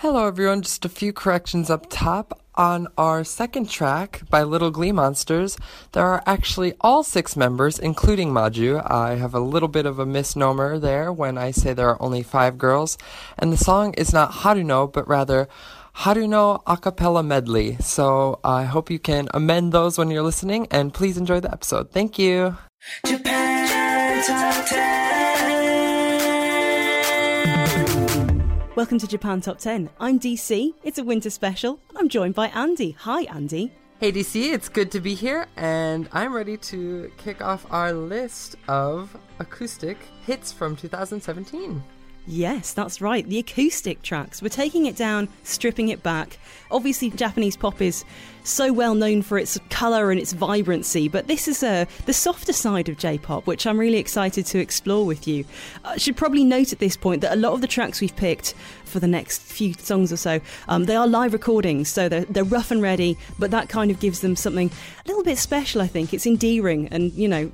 Hello, everyone. Just a few corrections up top. On our second track by Little Glee Monsters, there are actually all six members, including Mayu. I have a little bit of a misnomer there when I say there are only five girls. And the song is not Haruno, but rather Haruno Acapella Medley. So I hope you can amend those when you're listening, and please enjoy the episode. Thank you. Japan Welcome to Japan Top 10. I'm DC. It's a winter special. I'm joined by Andy. Hi, Andy. Hey DC, it's good to be here, and I'm ready to kick off our list of acoustic hits from 2017. Yes, that's right. The acoustic tracks. We're taking it down, stripping it back. Obviously, Japanese pop is so well known for its colour and its vibrancy, but this is uh, the softer side of J pop, which I'm really excited to explore with you. I should probably note at this point that a lot of the tracks we've picked for the next few songs or so, um, they are live recordings, so they're, they're rough and ready, but that kind of gives them something a little bit special, I think. It's endearing and, you know,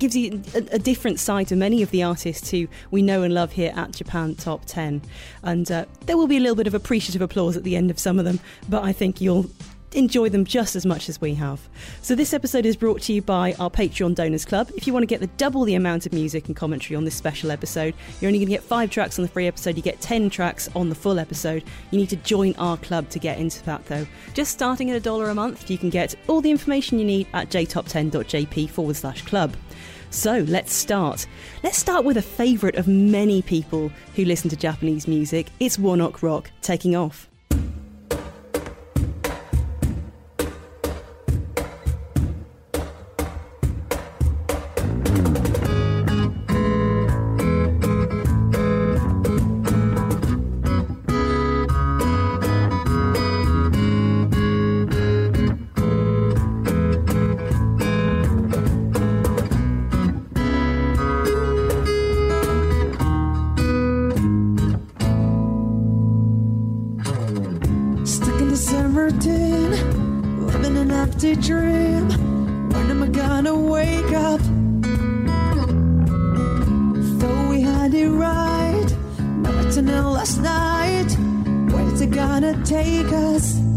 gives you a, a, different side to many of the artists who we know and love here at Japan Top 10. And uh, there will be a little bit of appreciative applause at the end of some of them, but I think you'll enjoy them just as much as we have. So this episode is brought to you by our Patreon Donors Club. If you want to get the double the amount of music and commentary on this special episode, you're only going to get 5 tracks on the free episode, you get 10 tracks on the full episode. You need to join our club to get into that though. Just starting at a dollar a month, you can get all the information you need at jtop10.jp forward slash club. So let's start. Let's start with a favourite of many people who listen to Japanese music. It's Ok Rock taking off. Right, now it's an last night. Where's it gonna take us?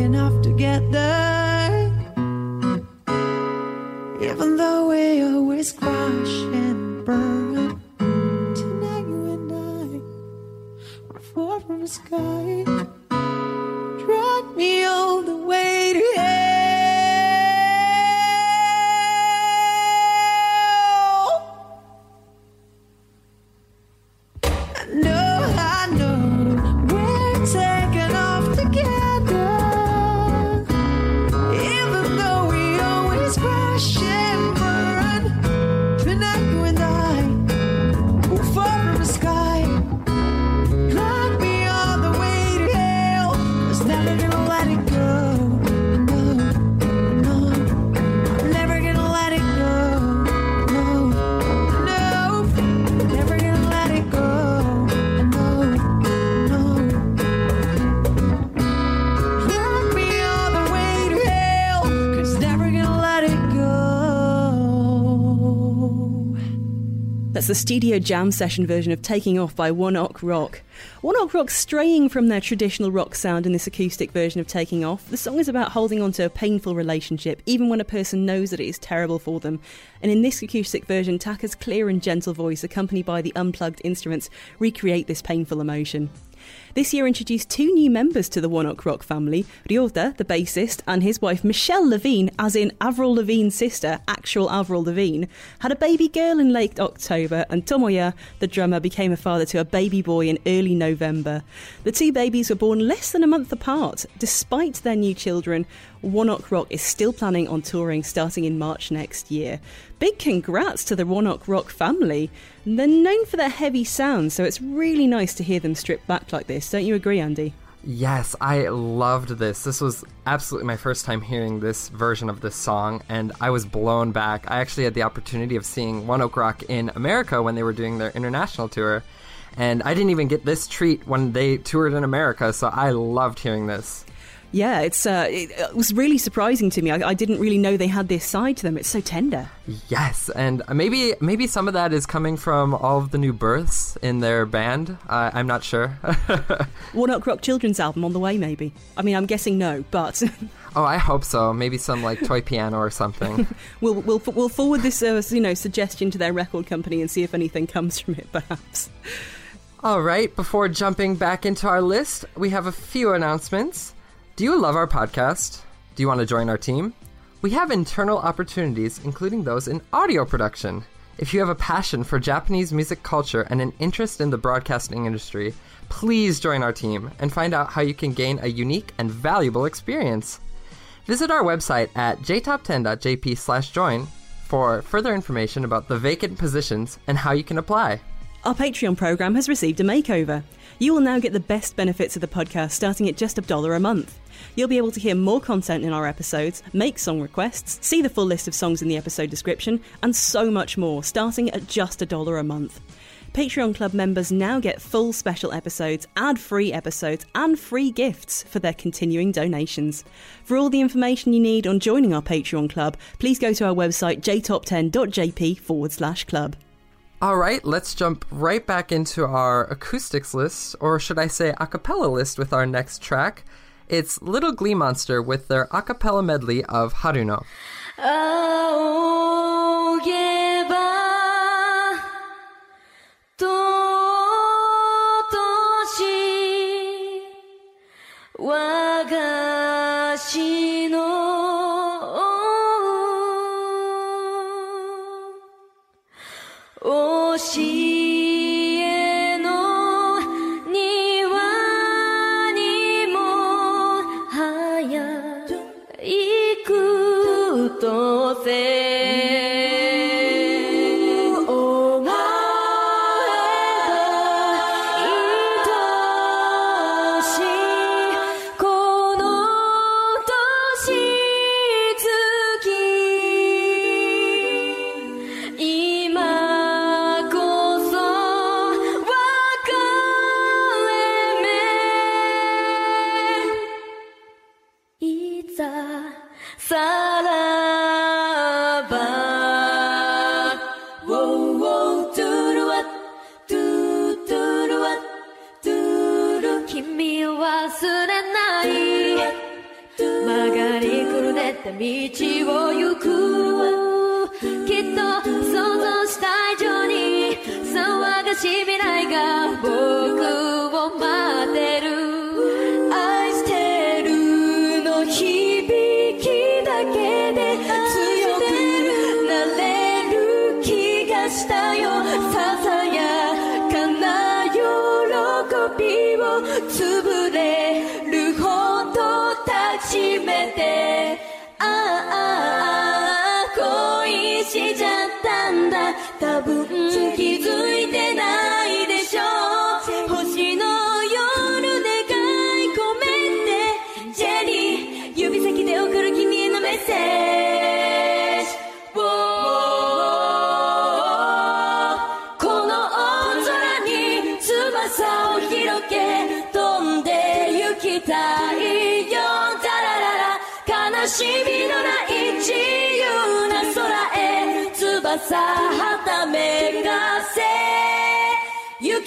Off together. Even though we always crash and burn. Tonight you and I are far from the sky. The studio jam session version of Taking Off by One Ok Rock. One Ok Rock straying from their traditional rock sound in this acoustic version of Taking Off. The song is about holding on to a painful relationship, even when a person knows that it is terrible for them. And in this acoustic version, Taka's clear and gentle voice, accompanied by the unplugged instruments, recreate this painful emotion. This year introduced two new members to the Ok Rock family Ryota, the bassist, and his wife Michelle Lavigne, as in Avril Lavigne's sister, actual Avril Lavigne, had a baby girl in late October, and Tomoya, the drummer, became a father to a baby boy in early November. The two babies were born less than a month apart. Despite their new children, Ok Rock is still planning on touring starting in March next year. Big congrats to the Ok Rock family. They're known for their heavy sound, so it's really nice to hear them stripped back like this. Don't you agree, Andy? Yes, I loved this. This was absolutely my first time hearing this version of this song, and I was blown back. I actually had the opportunity of seeing One Ok Rock in America when they were doing their international tour, and I didn't even get this treat when they toured in America, so I loved hearing this. Yeah, it's uh, it, it was really surprising to me. I, I didn't really know they had this side to them. It's so tender. Yes, and maybe maybe some of that is coming from all of the new births in their band. Uh, I'm not sure. One Ok Rock children's album on the way, maybe. I mean, I'm guessing no, but oh, I hope so. Maybe some like toy piano or something. we'll we'll we'll forward this uh, you know suggestion to their record company and see if anything comes from it, perhaps. All right, before jumping back into our list, we have a few announcements. Do you love our podcast? Do you want to join our team? We have internal opportunities, including those in audio production. If you have a passion for Japanese music culture and an interest in the broadcasting industry, please join our team and find out how you can gain a unique and valuable experience. Visit our website at jtop10.jp slash join for further information about the vacant positions and how you can apply. Our Patreon program has received a makeover. You will now get the best benefits of the podcast starting at just a dollar a month. You'll be able to hear more content in our episodes, make song requests, see the full list of songs in the episode description, and so much more starting at just a dollar a month. Patreon Club members now get full special episodes, ad free episodes, and free gifts for their continuing donations. For all the information you need on joining our Patreon Club, please go to our website jtop10.jp forward slash club. All right, let's jump right back into our acoustics list, or should I say a cappella list, with our next track. It's Little Glee Monster with their a cappella medley of Haruno. Oh,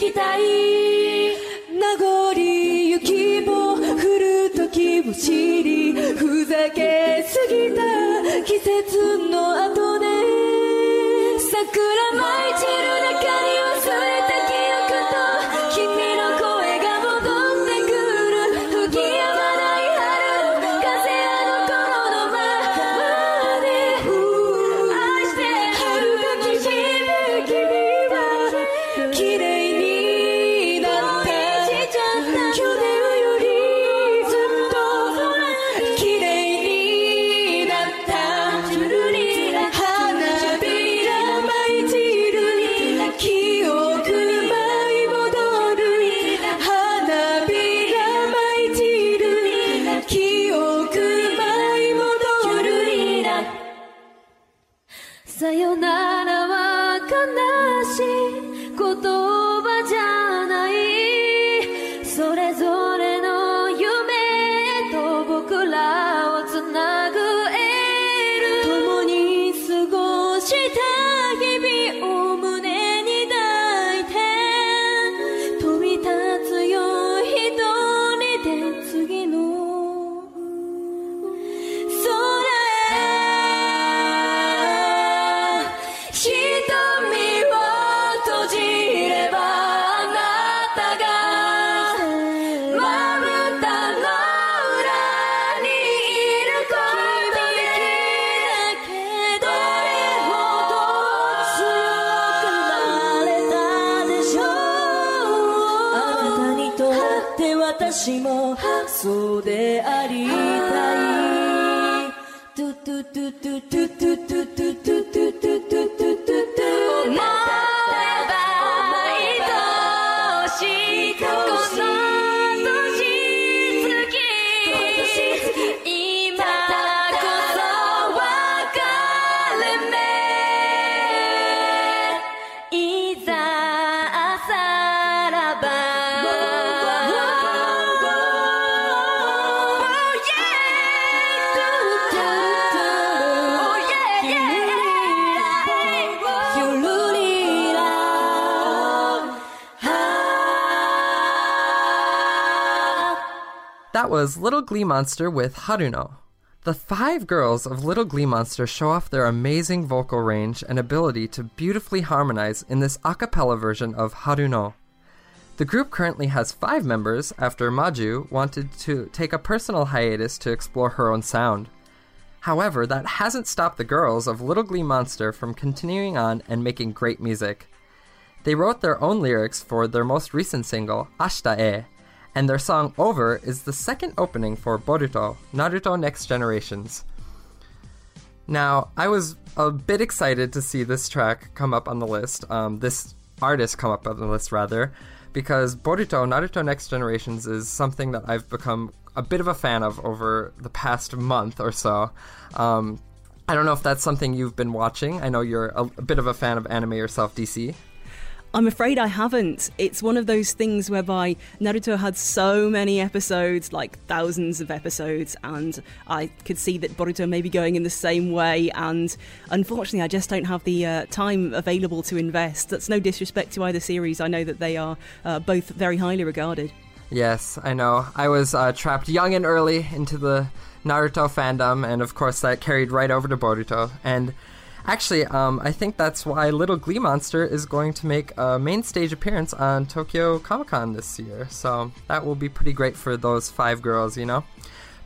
きたい。名残雪も降る時も知りふざけすぎた季節の雨。so there. Was Little Glee Monster with Haruno. The five girls of Little Glee Monster show off their amazing vocal range and ability to beautifully harmonize in this a cappella version of Haruno. The group currently has five members after Mayu wanted to take a personal hiatus to explore her own sound. However, that hasn't stopped the girls of Little Glee Monster from continuing on and making great music. They wrote their own lyrics for their most recent single, Ashita e, and their song Over is the second opening for Boruto, Naruto Next Generations. Now, I was a bit excited to see this track come up on the list, um, this artist come up on the list rather, because Boruto, Naruto Next Generations is something that I've become a bit of a fan of over the past month or so. Um, I don't know if that's something you've been watching. I know you're a, a bit of a fan of anime yourself, DC. I'm afraid I haven't. It's one of those things whereby Naruto had so many episodes, like thousands of episodes, and I could see that Boruto may be going in the same way. And unfortunately, I just don't have the uh, time available to invest. That's no disrespect to either series. I know that they are uh, both very highly regarded. Yes, I know. I was uh, trapped young and early into the Naruto fandom, and of course that carried right over to Boruto. And actually, um, I think that's why Little Glee Monster is going to make a main stage appearance on Tokyo Comic Con this year. So that will be pretty great for those five girls, you know?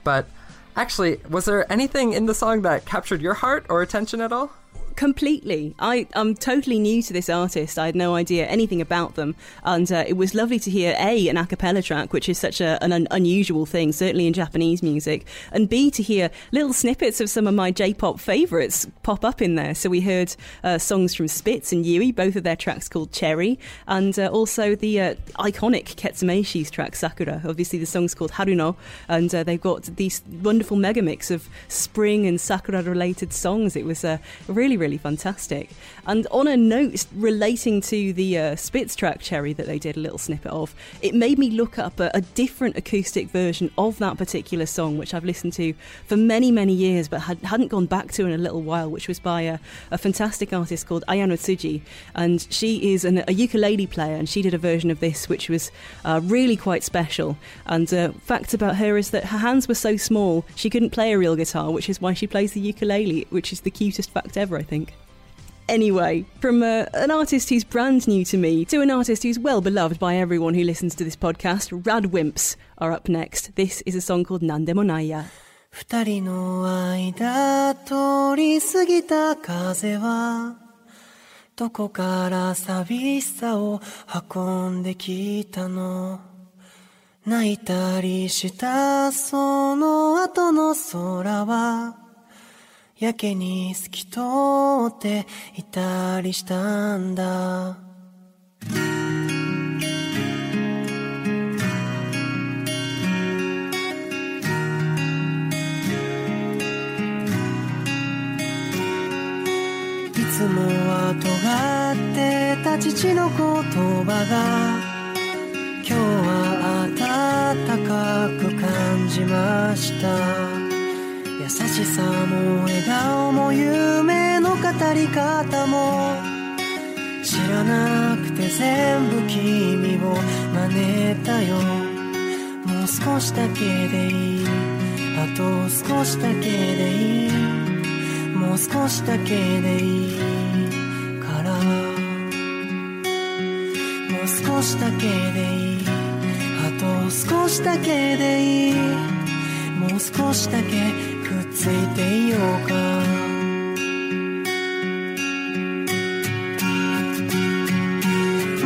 But actually, was there anything in the song that captured your heart or attention at all? Completely. I, I'm totally new to this artist. I had no idea anything about them. And uh, it was lovely to hear A, an a cappella track, which is such a, an un- unusual thing, certainly in Japanese music. And B, to hear little snippets of some of my J pop favourites pop up in there. So we heard uh, songs from Spitz and Yui, both of their tracks called Cherry, and uh, also the uh, iconic Ketsumeishi's track Sakura. Obviously, the song's called Haruno, and uh, they've got these wonderful mega mix of spring and Sakura related songs. It was uh, really, really fantastic. And on a note relating to the uh, Spitz track Cherry that they did a little snippet of, it made me look up a, a different acoustic version of that particular song, which I've listened to for many, many years, but had, hadn't gone back to in a little while, which was by a, a fantastic artist called Ayano Tsuji. And she is an, a ukulele player, and she did a version of this, which was uh, really quite special. And uh, fact about her is that her hands were so small, she couldn't play a real guitar, which is why she plays the ukulele, which is the cutest fact ever, I think think. Anyway, from uh, an artist who's brand new to me to an artist who's well beloved by everyone who listens to this podcast, Radwimps are up next. This is a song called Nandemonaya. 二人の間通り過ぎた風はどこから寂しさを運んできたの泣いたりしたその後の空はやけに透き通っていたりしたんだ。いつもは尖ってた父の言葉が今日は暖かく感じました。優しさも笑顔も夢の語り方も。知らなくて全部君を真似たよ。もう少しだけでいい。あと少しだけでいい。もう少しだけでいいから。もう少しだけでいい。あと少しだけでいい。もう少しだけついていようか。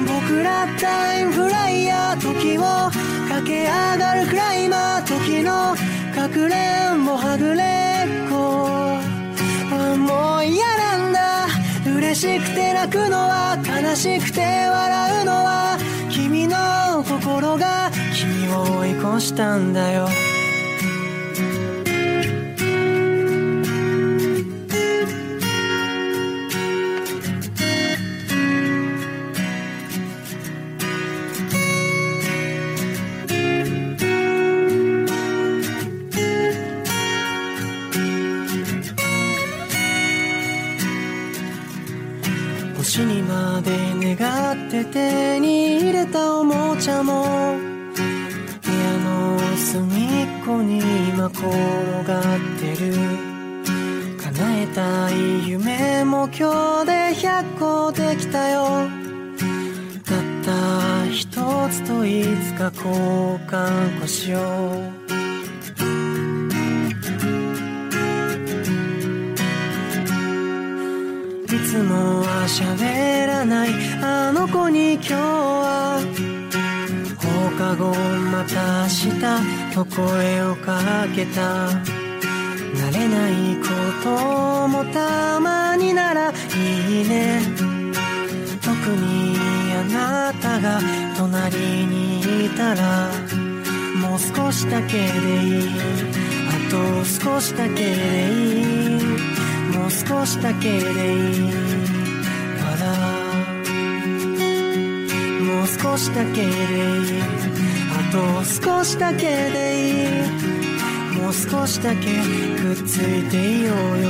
僕らタイムフライヤー時を駆け上がるクライマー時のかくれんぼはぐれっこ。もう嫌なんだ。嬉しくて泣くのは悲しくて笑うのは君の心が君を追い越したんだよ。けた。慣れないこともたまにならいいね。特にあなたが隣にいたらもう少しだけでいい。あと少しだけでいい。もう少しだけでいい。から。もう少しだけでいい。あと少しだけでいい。もう少しだけくっついていようよ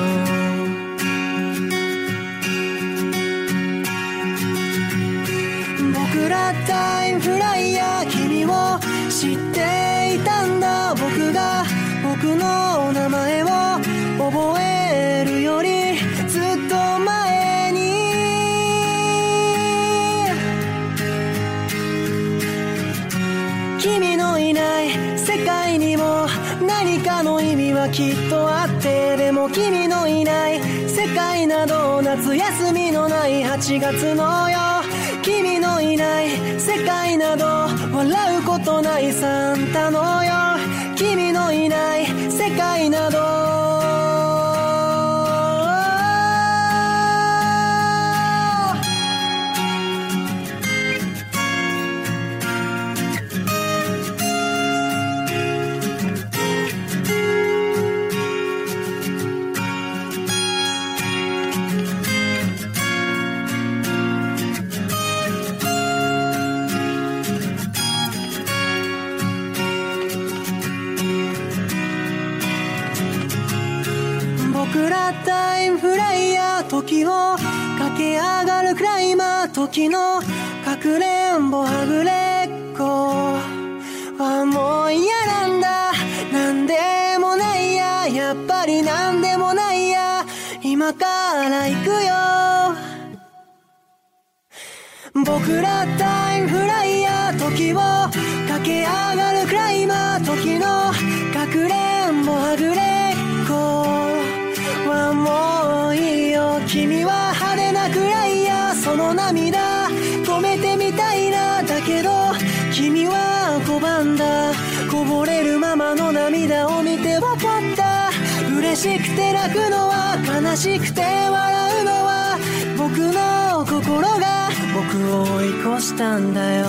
僕らタイムフライヤー君を知っていたんだ僕が僕の名前を覚えとあってでも君のいない世界など夏休みのない8月のよ。君のいない世界など笑うことないサンタのよ。君のいない世界などの隠れしくて泣くのは悲しくて笑うのは僕の心が僕を追い越したんだよ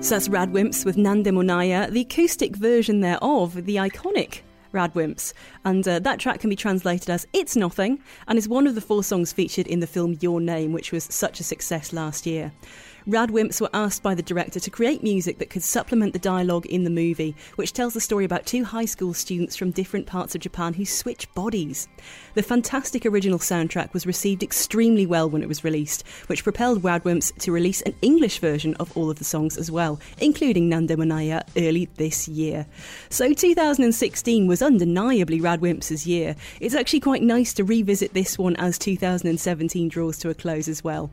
So that's Radwimps with Nandemonaya, the acoustic version there of the iconic Radwimps. And uh, that track can be translated as It's Nothing and is one of the four songs featured in the film Your Name, which was such a success last year. Radwimps were asked by the director to create music that could supplement the dialogue in the movie, which tells the story about two high school students from different parts of Japan who switch bodies. The fantastic original soundtrack was received extremely well when it was released, which propelled Radwimps to release an English version of all of the songs as well, including Nandemonaya early this year. So 2016 was undeniably Radwimps' year. It's actually quite nice to revisit this one as 2017 draws to a close as well.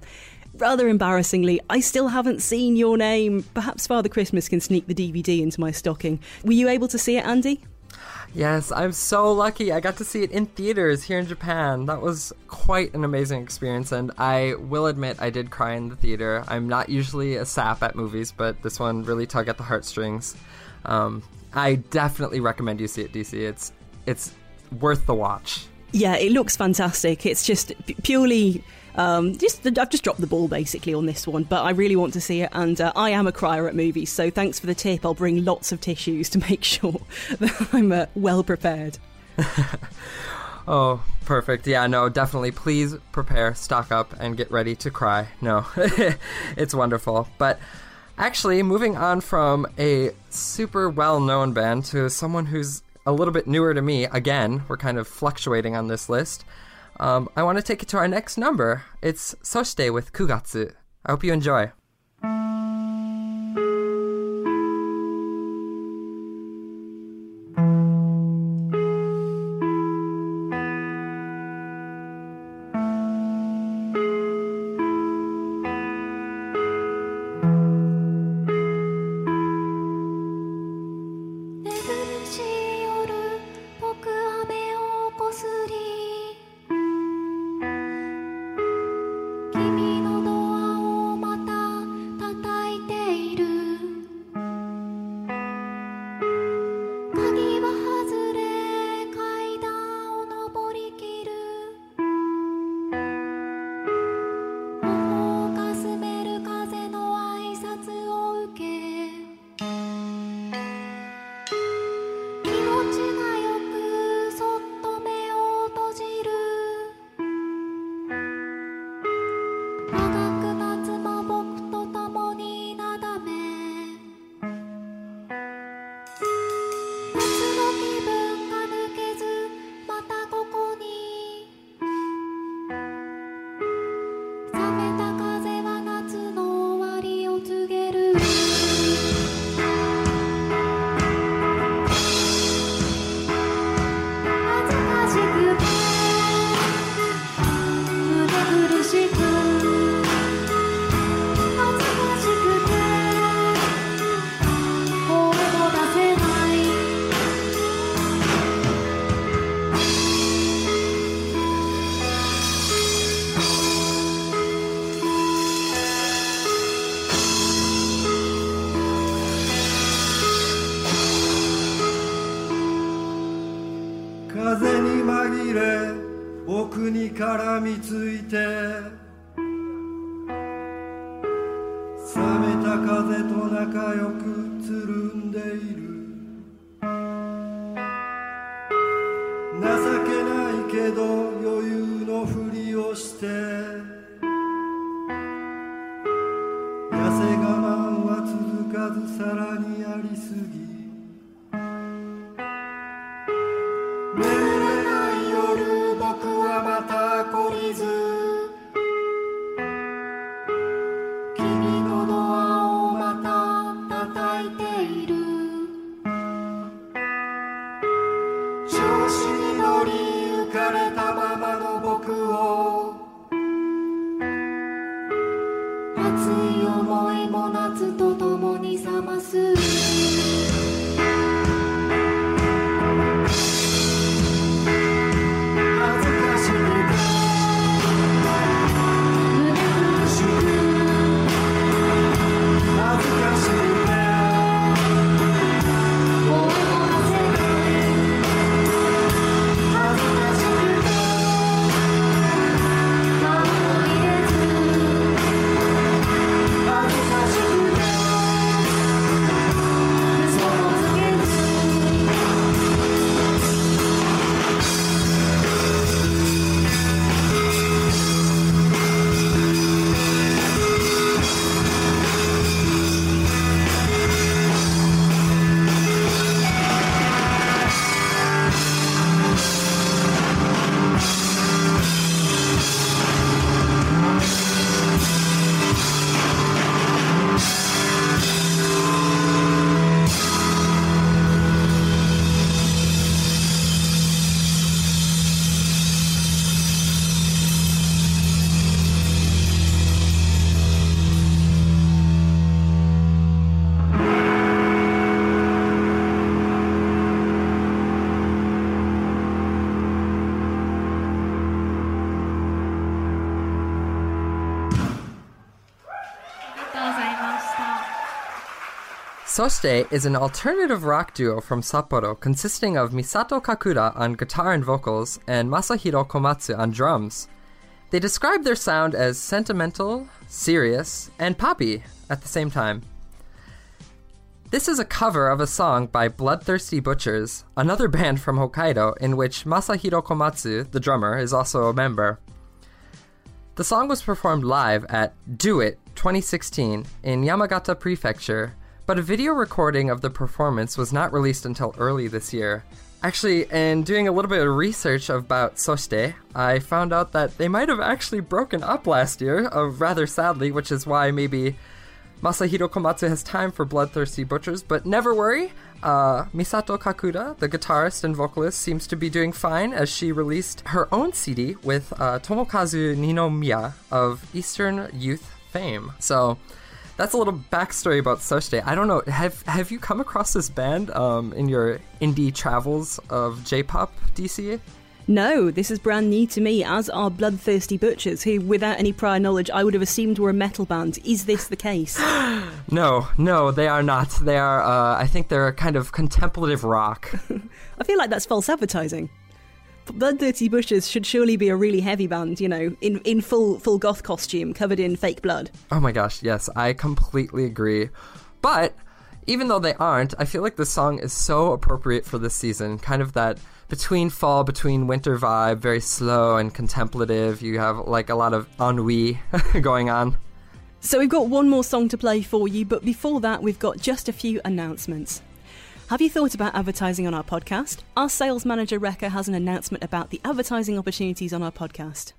Rather embarrassingly, I still haven't seen your name. Perhaps Father Christmas can sneak the DVD into my stocking. Were you able to see it, Andy? Yes, I'm so lucky. I got to see it in theaters here in Japan. That was quite an amazing experience, and I will admit I did cry in the theater. I'm not usually a sap at movies, but this one really tugged at the heartstrings. Um, I definitely recommend you see it, DC. It's it's worth the watch. Yeah, it looks fantastic. It's just p- purely. Um, just I've just dropped the ball basically on this one, but I really want to see it, and uh, I am a crier at movies. So thanks for the tip. I'll bring lots of tissues to make sure that I'm uh, well prepared. Oh, perfect. Yeah, no, definitely. Please prepare, stock up, and get ready to cry. No, it's wonderful. But actually, moving on from a super well known band to someone who's a little bit newer to me, again, we're kind of fluctuating on this list. Um, I want to take it to our next number. It's Soshite with Kugatsu. I hope you enjoy. よくつるんでいる。情けないけど余裕のふりをして。痩せ我慢は続かずさらにやりすぎ。Soshite is an alternative rock duo from Sapporo consisting of Misato Kakura on guitar and vocals and Masahiro Komatsu on drums. They describe their sound as sentimental, serious, and poppy at the same time. This is a cover of a song by Bloodthirsty Butchers, another band from Hokkaido in which Masahiro Komatsu, the drummer, is also a member. The song was performed live at Do It 2016 in Yamagata Prefecture But a video recording of the performance was not released until early this year. Actually, in doing a little bit of research about Soshite, I found out that they might have actually broken up last year, uh, rather sadly, which is why maybe Masahiro Komatsu has time for Bloodthirsty Butchers, but never worry. Uh, Misato Kakuda, the guitarist and vocalist, seems to be doing fine as she released her own CD with uh, Tomokazu Ninomiya of Eastern Youth fame. So that's a little backstory about Soshite. I don't know. Have have you come across this band um, in your indie travels of J-pop, DC? No, this is brand new to me, as are Bloodthirsty Butchers, who, without any prior knowledge, I would have assumed were a metal band. Is this the case? No, no, they are not. They are. Uh, I think they're a kind of contemplative rock. I feel like that's false advertising. Bloodthirsty Bushes should surely be a really heavy band, you know, in, in full full goth costume, covered in fake blood. Oh my gosh, yes, I completely agree. But even though they aren't, I feel like the song is so appropriate for this season. Kind of that between fall, between winter vibe, very slow and contemplative. You have like a lot of ennui going on. So we've got one more song to play for you, but before that, we've got just a few announcements. Have you thought about advertising on our podcast? Our sales manager, Rekka, has an announcement about the advertising opportunities on our podcast.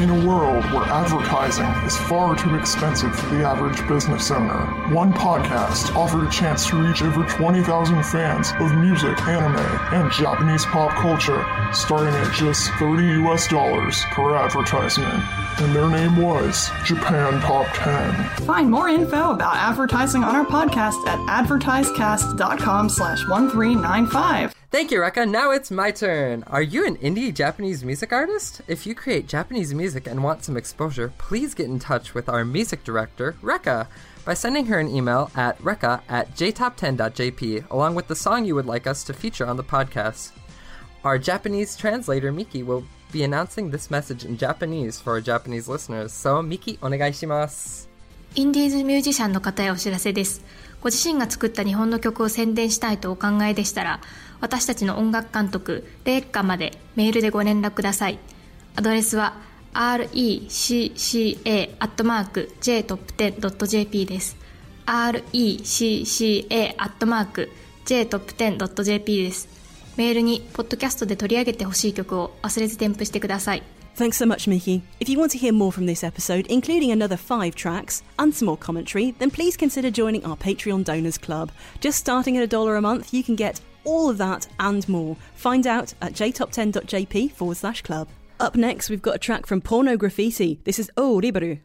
In a world where advertising is far too expensive for the average business owner, one podcast offered a chance to reach over 20,000 fans of music, anime, and Japanese pop culture, starting at just 30 US dollars per advertisement. And their name was Japan Top 10. Find more info about advertising on our podcast at advertisecast.com slash 1395. Thank you, Rekka. Now it's my turn. Are you an indie Japanese music artist? If you create Japanese music and want some exposure, please get in touch with our music director, Rekka, by sending her an email at rekka at jtop10.jp along with the song you would like us to feature on the podcast. Our Japanese translator, Miki, will be announcing this message in Japanese for our Japanese listeners. So, Miki, お願いします。インディーズミュージシャンの方へお知らせです。ご自身が作った日本の曲を宣伝したいとお考えでしたら、 私たちの音楽監督、レイカまでメールでご連絡ください。アドレスは recca.jtop10.jp です。recca.jtop10.jp です。メールに、ポッドキャストで取り上げてほしい曲を忘れず添付してください。Thanks so much, Miki. If you want to hear more from this episode, including another five tracks and some more commentary, then please consider joining our Patreon Donors Club. Just starting at a dollar a month, you can get all of that and more. Find out at jtop10.jp forward slash club. Up next, we've got a track from Porno Graffitti. This is Oh Ribaru.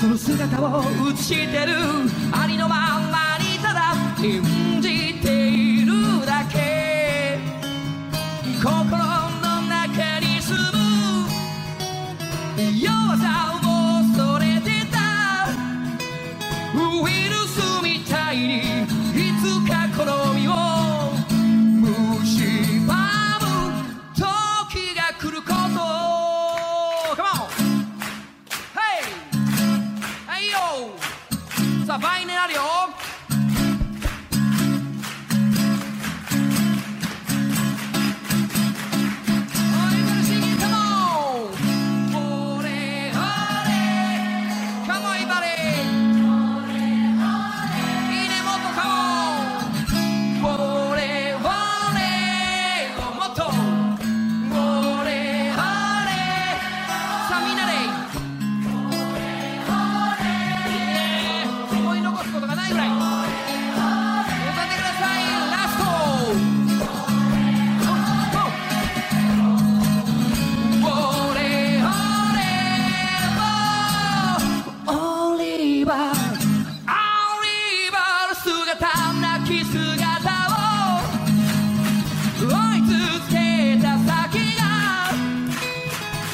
その姿を映してる。ありのままにただ信じているだけ。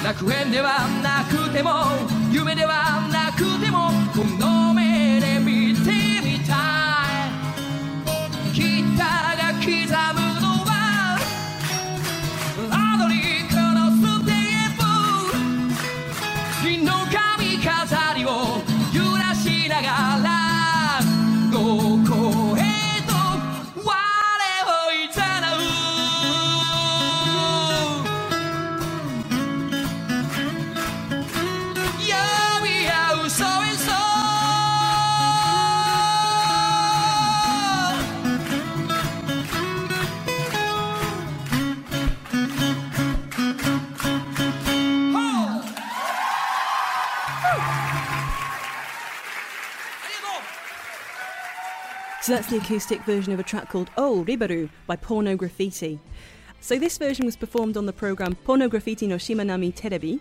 楽園ではなくても夢ではなくて So that's the acoustic version of a track called Oh Ribaru by Porno Graffitti. So this version was performed on the program Porno Graffitti no Shimanami Terebi,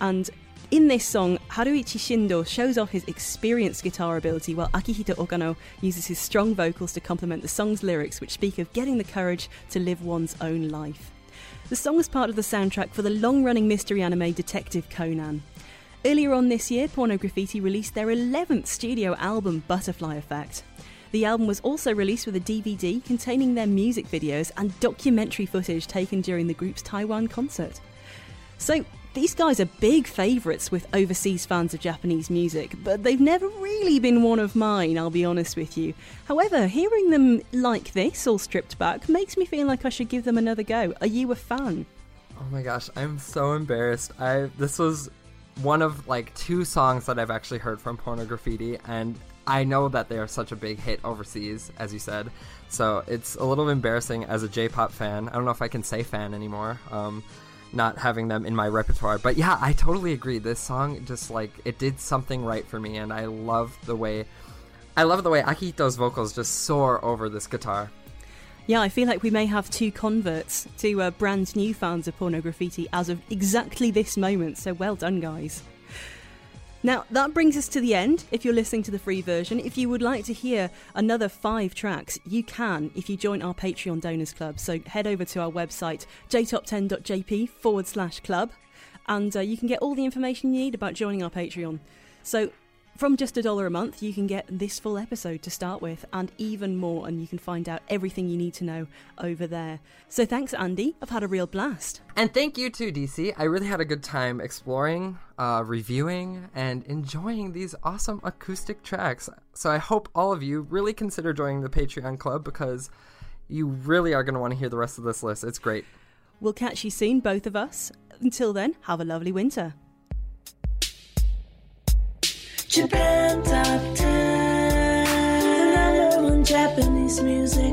and in this song, Haruichi Shindo shows off his experienced guitar ability while Akihito Okano uses his strong vocals to complement the song's lyrics, which speak of getting the courage to live one's own life. The song is part of the soundtrack for the long running mystery anime Detective Conan. Earlier on this year, Porno Graffitti released their 11th studio album, Butterfly Effect. The album was also released with a DVD containing their music videos and documentary footage taken during the group's Taiwan concert. So, these guys are big favourites with overseas fans of Japanese music, but they've never really been one of mine, I'll be honest with you. However, hearing them like this, all stripped back, makes me feel like I should give them another go. Are you a fan? Oh my gosh, I'm so embarrassed. I this was one of like two songs that I've actually heard from Porno Graffitti, and I know that they are such a big hit overseas, as you said. So it's a little embarrassing as a J-pop fan. I don't know if I can say fan anymore. Um, not having them in my repertoire, but yeah, I totally agree. This song just like it did something right for me, and I love the way. I love the way Akito's vocals just soar over this guitar. Yeah, I feel like we may have two converts to uh, brand new fans of Porno Graffitti as of exactly this moment, so well done, guys. Now, that brings us to the end. If you're listening to the free version, if you would like to hear another five tracks, you can if you join our Patreon Donors Club. So head over to our website, jtop10.jp forward slash club, and uh, you can get all the information you need about joining our Patreon. So, from just a dollar a month, you can get this full episode to start with and even more, and you can find out everything you need to know over there. So, thanks, Andy. I've had a real blast. And thank you too, DC. I really had a good time exploring, uh, reviewing, and enjoying these awesome acoustic tracks. So I hope all of you really consider joining the Patreon club because you really are going to want to hear the rest of this list. It's great. We'll catch you soon, both of us. Until then, have a lovely winter. Japan Top 10, the number one Japanese music.